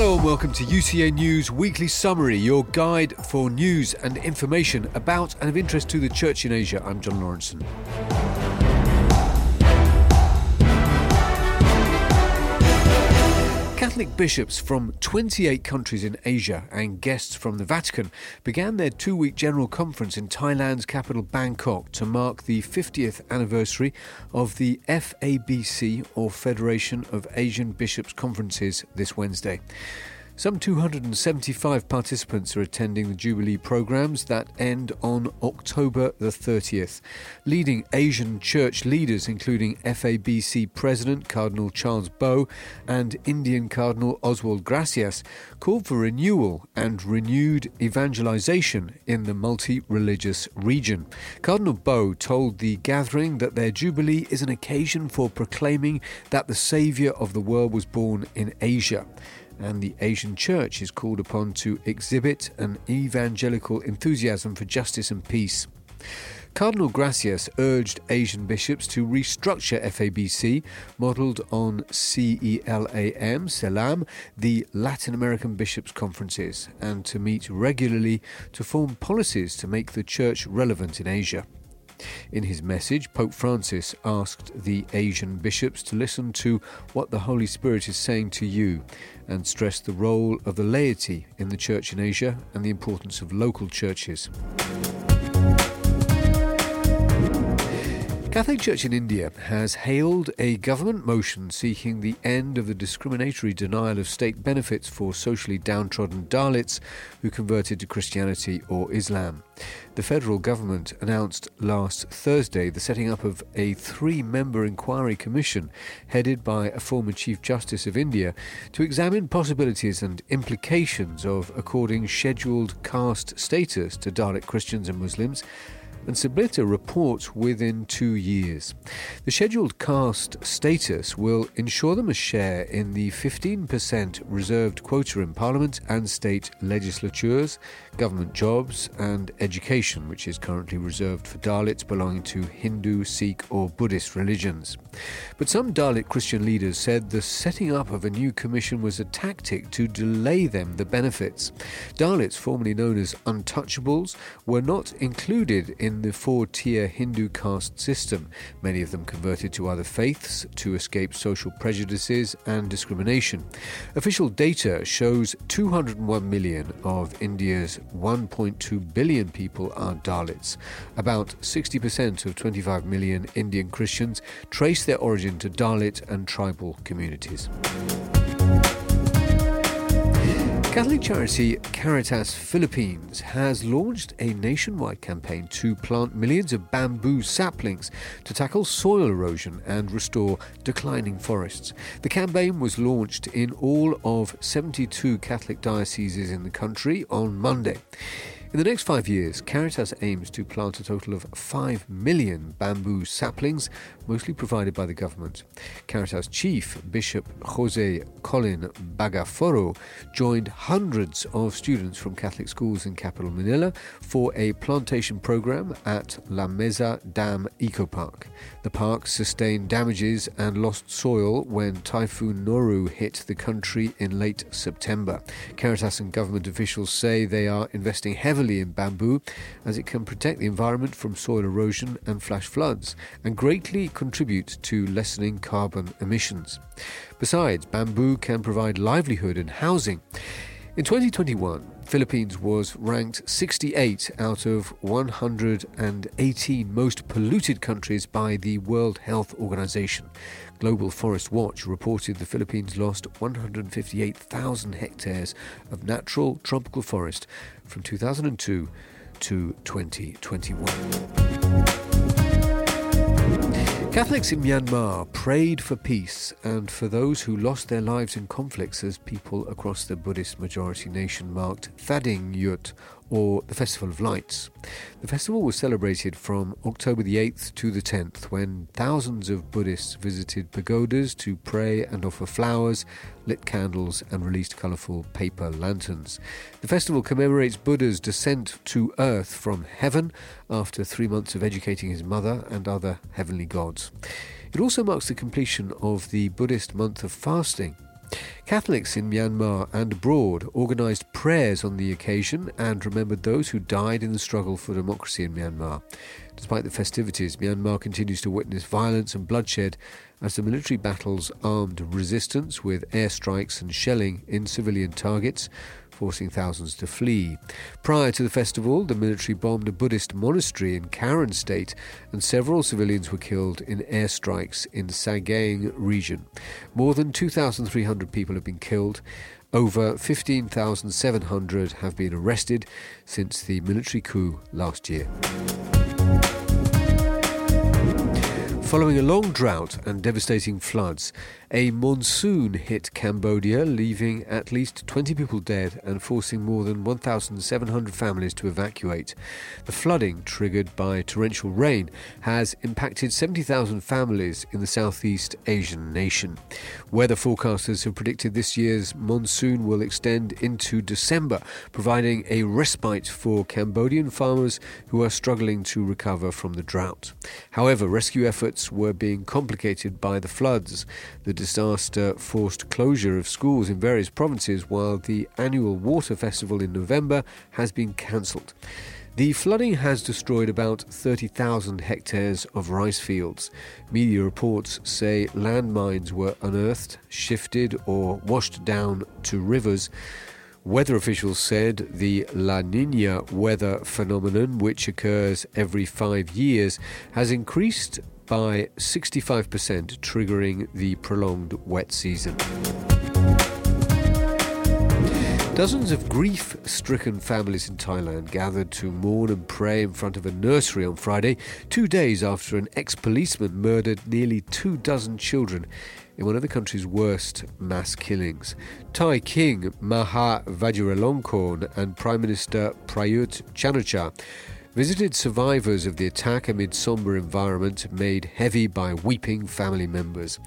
Hello and welcome to UCA News Weekly Summary, your guide for news and information about and of interest to the Church in Asia. I'm John Lawrenson. Catholic bishops from 28 countries in Asia and guests from the Vatican began their two week general conference in Thailand's capital Bangkok to mark the 50th anniversary of the FABC, or Federation of Asian Bishops' Conferences, this Wednesday. Some 275 participants are attending the Jubilee programs that end on October the 30th. Leading Asian church leaders, including FABC President Cardinal Charles Bo and Indian Cardinal Oswald Gracias, called for renewal and renewed evangelization in the multi religious region. Cardinal Bo told the gathering that their Jubilee is an occasion for proclaiming that the Saviour of the world was born in Asia and the Asian Church is called upon to exhibit an evangelical enthusiasm for justice and peace. Cardinal Gracias urged Asian bishops to restructure FABC, modelled on CELAM, CELAM, the Latin American Bishops' Conferences, and to meet regularly to form policies to make the Church relevant in Asia. In his message, Pope Francis asked the Asian bishops to listen to what the Holy Spirit is saying to you and stressed the role of the laity in the church in Asia and the importance of local churches. Catholic Church in India has hailed a government motion seeking the end of the discriminatory denial of state benefits for socially downtrodden Dalits who converted to Christianity or Islam. The federal government announced last Thursday the setting up of a three member inquiry commission headed by a former Chief Justice of India to examine possibilities and implications of according scheduled caste status to Dalit Christians and Muslims and submit a report within two years. The scheduled caste status will ensure them a share in the 15% reserved quota in Parliament and state legislatures, government jobs, and education, which is currently reserved for Dalits belonging to Hindu, Sikh, or Buddhist religions. But some Dalit Christian leaders said the setting up of a new commission was a tactic to delay them the benefits. Dalits, formerly known as untouchables, were not included in the four tier Hindu caste system. Many of them converted to other faiths to escape social prejudices and discrimination. Official data shows 201 million of India's 1.2 billion people are Dalits. About 60% of 25 million Indian Christians trace their origin to Dalit and tribal communities. Catholic charity Caritas Philippines has launched a nationwide campaign to plant millions of bamboo saplings to tackle soil erosion and restore declining forests. The campaign was launched in all of 72 Catholic dioceses in the country on Monday. In the next five years, Caritas aims to plant a total of 5 million bamboo saplings, mostly provided by the government. Caritas chief, Bishop Jose Colin Bagaforo, joined hundreds of students from Catholic schools in capital Manila for a plantation program at La Mesa Dam Eco Park. The park sustained damages and lost soil when Typhoon Noru hit the country in late September. Caritas and government officials say they are investing heavily heavily in bamboo as it can protect the environment from soil erosion and flash floods and greatly contribute to lessening carbon emissions. Besides, bamboo can provide livelihood and housing. In 2021, Philippines was ranked 68 out of 118 most polluted countries by the World Health Organization. Global Forest Watch reported the Philippines lost 158,000 hectares of natural tropical forest from 2002 to 2021. Catholics in Myanmar prayed for peace and for those who lost their lives in conflicts as people across the Buddhist majority nation marked Thading Yut or the Festival of Lights. The festival was celebrated from October the 8th to the 10th when thousands of Buddhists visited pagodas to pray and offer flowers, lit candles, and released colourful paper lanterns. The festival commemorates Buddha's descent to earth from heaven after three months of educating his mother and other heavenly gods. It also marks the completion of the Buddhist month of fasting Catholics in Myanmar and abroad organised prayers on the occasion and remembered those who died in the struggle for democracy in Myanmar. Despite the festivities, Myanmar continues to witness violence and bloodshed as the military battles armed resistance with airstrikes and shelling in civilian targets, forcing thousands to flee. Prior to the festival, the military bombed a Buddhist monastery in Karen state, and several civilians were killed in airstrikes in Sagaing region. More than 2,300 people have been killed. Over 15,700 have been arrested since the military coup last year. Following a long drought and devastating floods, a monsoon hit Cambodia, leaving at least 20 people dead and forcing more than 1,700 families to evacuate. The flooding, triggered by torrential rain, has impacted 70,000 families in the Southeast Asian nation. Weather forecasters have predicted this year's monsoon will extend into December, providing a respite for Cambodian farmers who are struggling to recover from the drought. However, rescue efforts were being complicated by the floods. The disaster forced closure of schools in various provinces, while the annual water festival in November has been cancelled. The flooding has destroyed about 30,000 hectares of rice fields. Media reports say landmines were unearthed, shifted, or washed down to rivers. Weather officials said the La Nina weather phenomenon, which occurs every five years, has increased by 65%, triggering the prolonged wet season. Dozens of grief stricken families in Thailand gathered to mourn and pray in front of a nursery on Friday, two days after an ex policeman murdered nearly two dozen children in one of the country's worst mass killings. Thai King Maha Vajiralongkorn and Prime Minister Prayut Chan-o-cha visited survivors of the attack amid somber environment made heavy by weeping family members.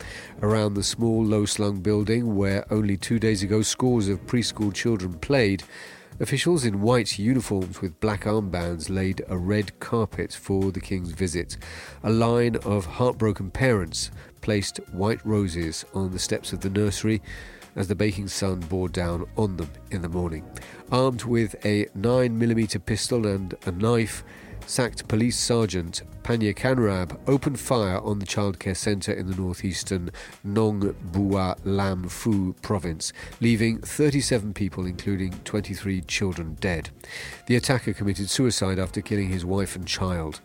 Around the small, low slung building where only two days ago scores of preschool children played, Officials in white uniforms with black armbands laid a red carpet for the King's visit. A line of heartbroken parents placed white roses on the steps of the nursery as the baking sun bore down on them in the morning. Armed with a 9mm pistol and a knife, sacked police sergeant Panya Kanrab opened fire on the childcare centre in the northeastern Nong Bua Lam Phu province, leaving 37 people, including 23 children, dead. The attacker committed suicide after killing his wife and child.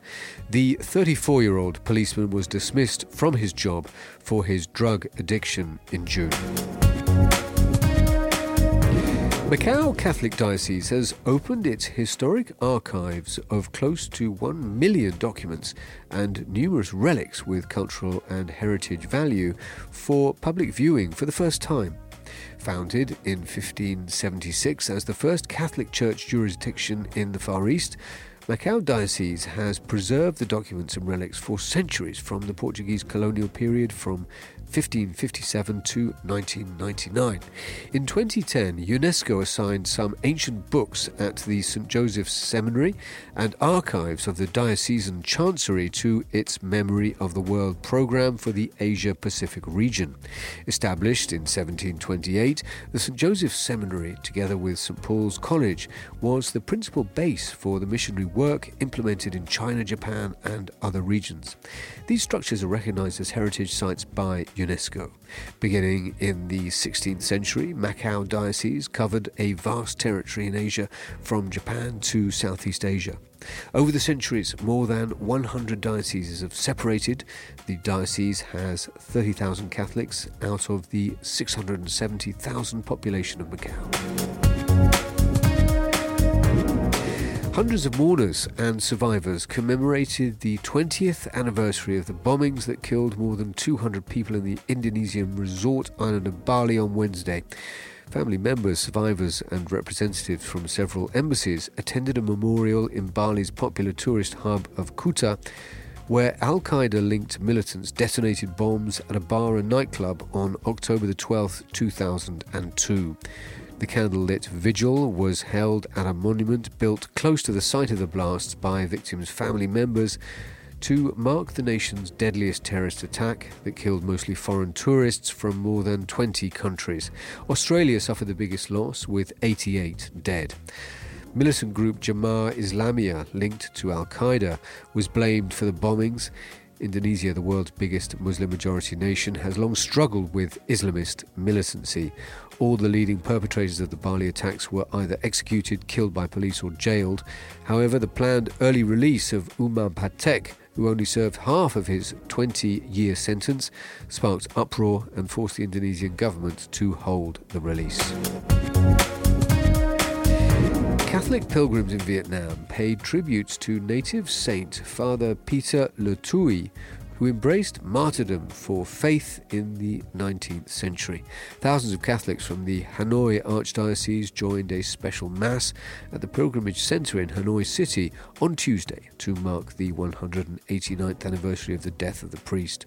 The 34 year old policeman was dismissed from his job for his drug addiction in June. Macau Catholic Diocese has opened its historic archives of close to 1 million documents and numerous relics with cultural and heritage value for public viewing for the first time. Founded in 1576 as the first Catholic Church jurisdiction in the Far East, Macau Diocese has preserved the documents and relics for centuries from the Portuguese colonial period from 1557 to 1999. In 2010, UNESCO assigned some ancient books at the St. Joseph's Seminary and archives of the Diocesan Chancery to its Memory of the World program for the Asia Pacific region. Established in 1728, the St. Joseph's Seminary, together with St. Paul's College, was the principal base for the missionary work implemented in China, Japan, and other regions. These structures are recognized as heritage sites by UNESCO. Beginning in the 16th century, Macau Diocese covered a vast territory in Asia from Japan to Southeast Asia. Over the centuries, more than 100 dioceses have separated. The diocese has 30,000 Catholics out of the 670,000 population of Macau. Hundreds of mourners and survivors commemorated the 20th anniversary of the bombings that killed more than 200 people in the Indonesian resort island of Bali on Wednesday. Family members, survivors, and representatives from several embassies attended a memorial in Bali's popular tourist hub of Kuta, where Al Qaeda linked militants detonated bombs at a bar and nightclub on October the 12th, 2002. The candlelit vigil was held at a monument built close to the site of the blasts by victims' family members to mark the nation's deadliest terrorist attack that killed mostly foreign tourists from more than 20 countries. Australia suffered the biggest loss, with 88 dead. Militant group Jemaah Islamiyah, linked to Al Qaeda, was blamed for the bombings. Indonesia, the world's biggest Muslim majority nation, has long struggled with Islamist militancy. All the leading perpetrators of the Bali attacks were either executed, killed by police, or jailed. However, the planned early release of Umar Patek, who only served half of his 20 year sentence, sparked uproar and forced the Indonesian government to hold the release. Catholic pilgrims in Vietnam paid tributes to native saint Father Peter Le Thuy, who embraced martyrdom for faith in the 19th century. Thousands of Catholics from the Hanoi Archdiocese joined a special Mass at the Pilgrimage Centre in Hanoi City on Tuesday to mark the 189th anniversary of the death of the priest.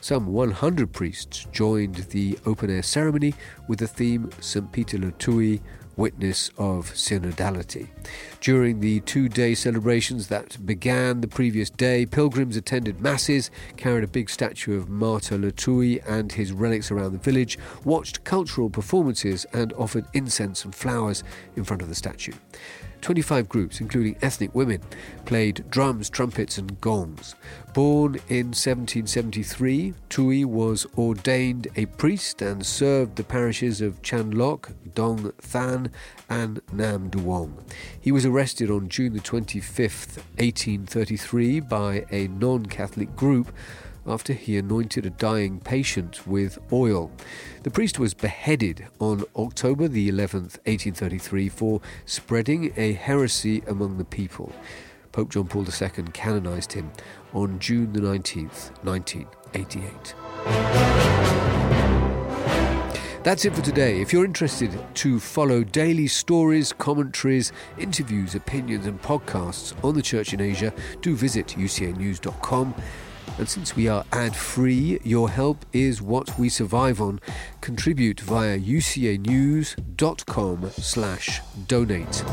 Some 100 priests joined the open air ceremony with the theme St. Peter Le Thuy witness of synodality. During the two day celebrations that began the previous day, pilgrims attended masses, carried a big statue of Martyr Le Thuy and his relics around the village, watched cultural performances, and offered incense and flowers in front of the statue. 25 groups, including ethnic women, played drums, trumpets, and gongs. Born in 1773, Thuy was ordained a priest and served the parishes of Chan Loc, Dong Than, and Nam Duong. He was arrested on June 25, 1833, by a non Catholic group after he anointed a dying patient with oil. The priest was beheaded on October the 11th, 1833, for spreading a heresy among the people. Pope John Paul II canonized him on June the 19th, 1988. That's it for today. If you're interested to follow daily stories, commentaries, interviews, opinions, and podcasts on the Church in Asia, do visit ucanews.com. And since we are ad free, your help is what we survive on. Contribute via ucanews.com slash donate.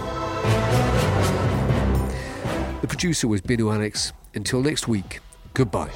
The producer was Binu Alex. Until next week, goodbye.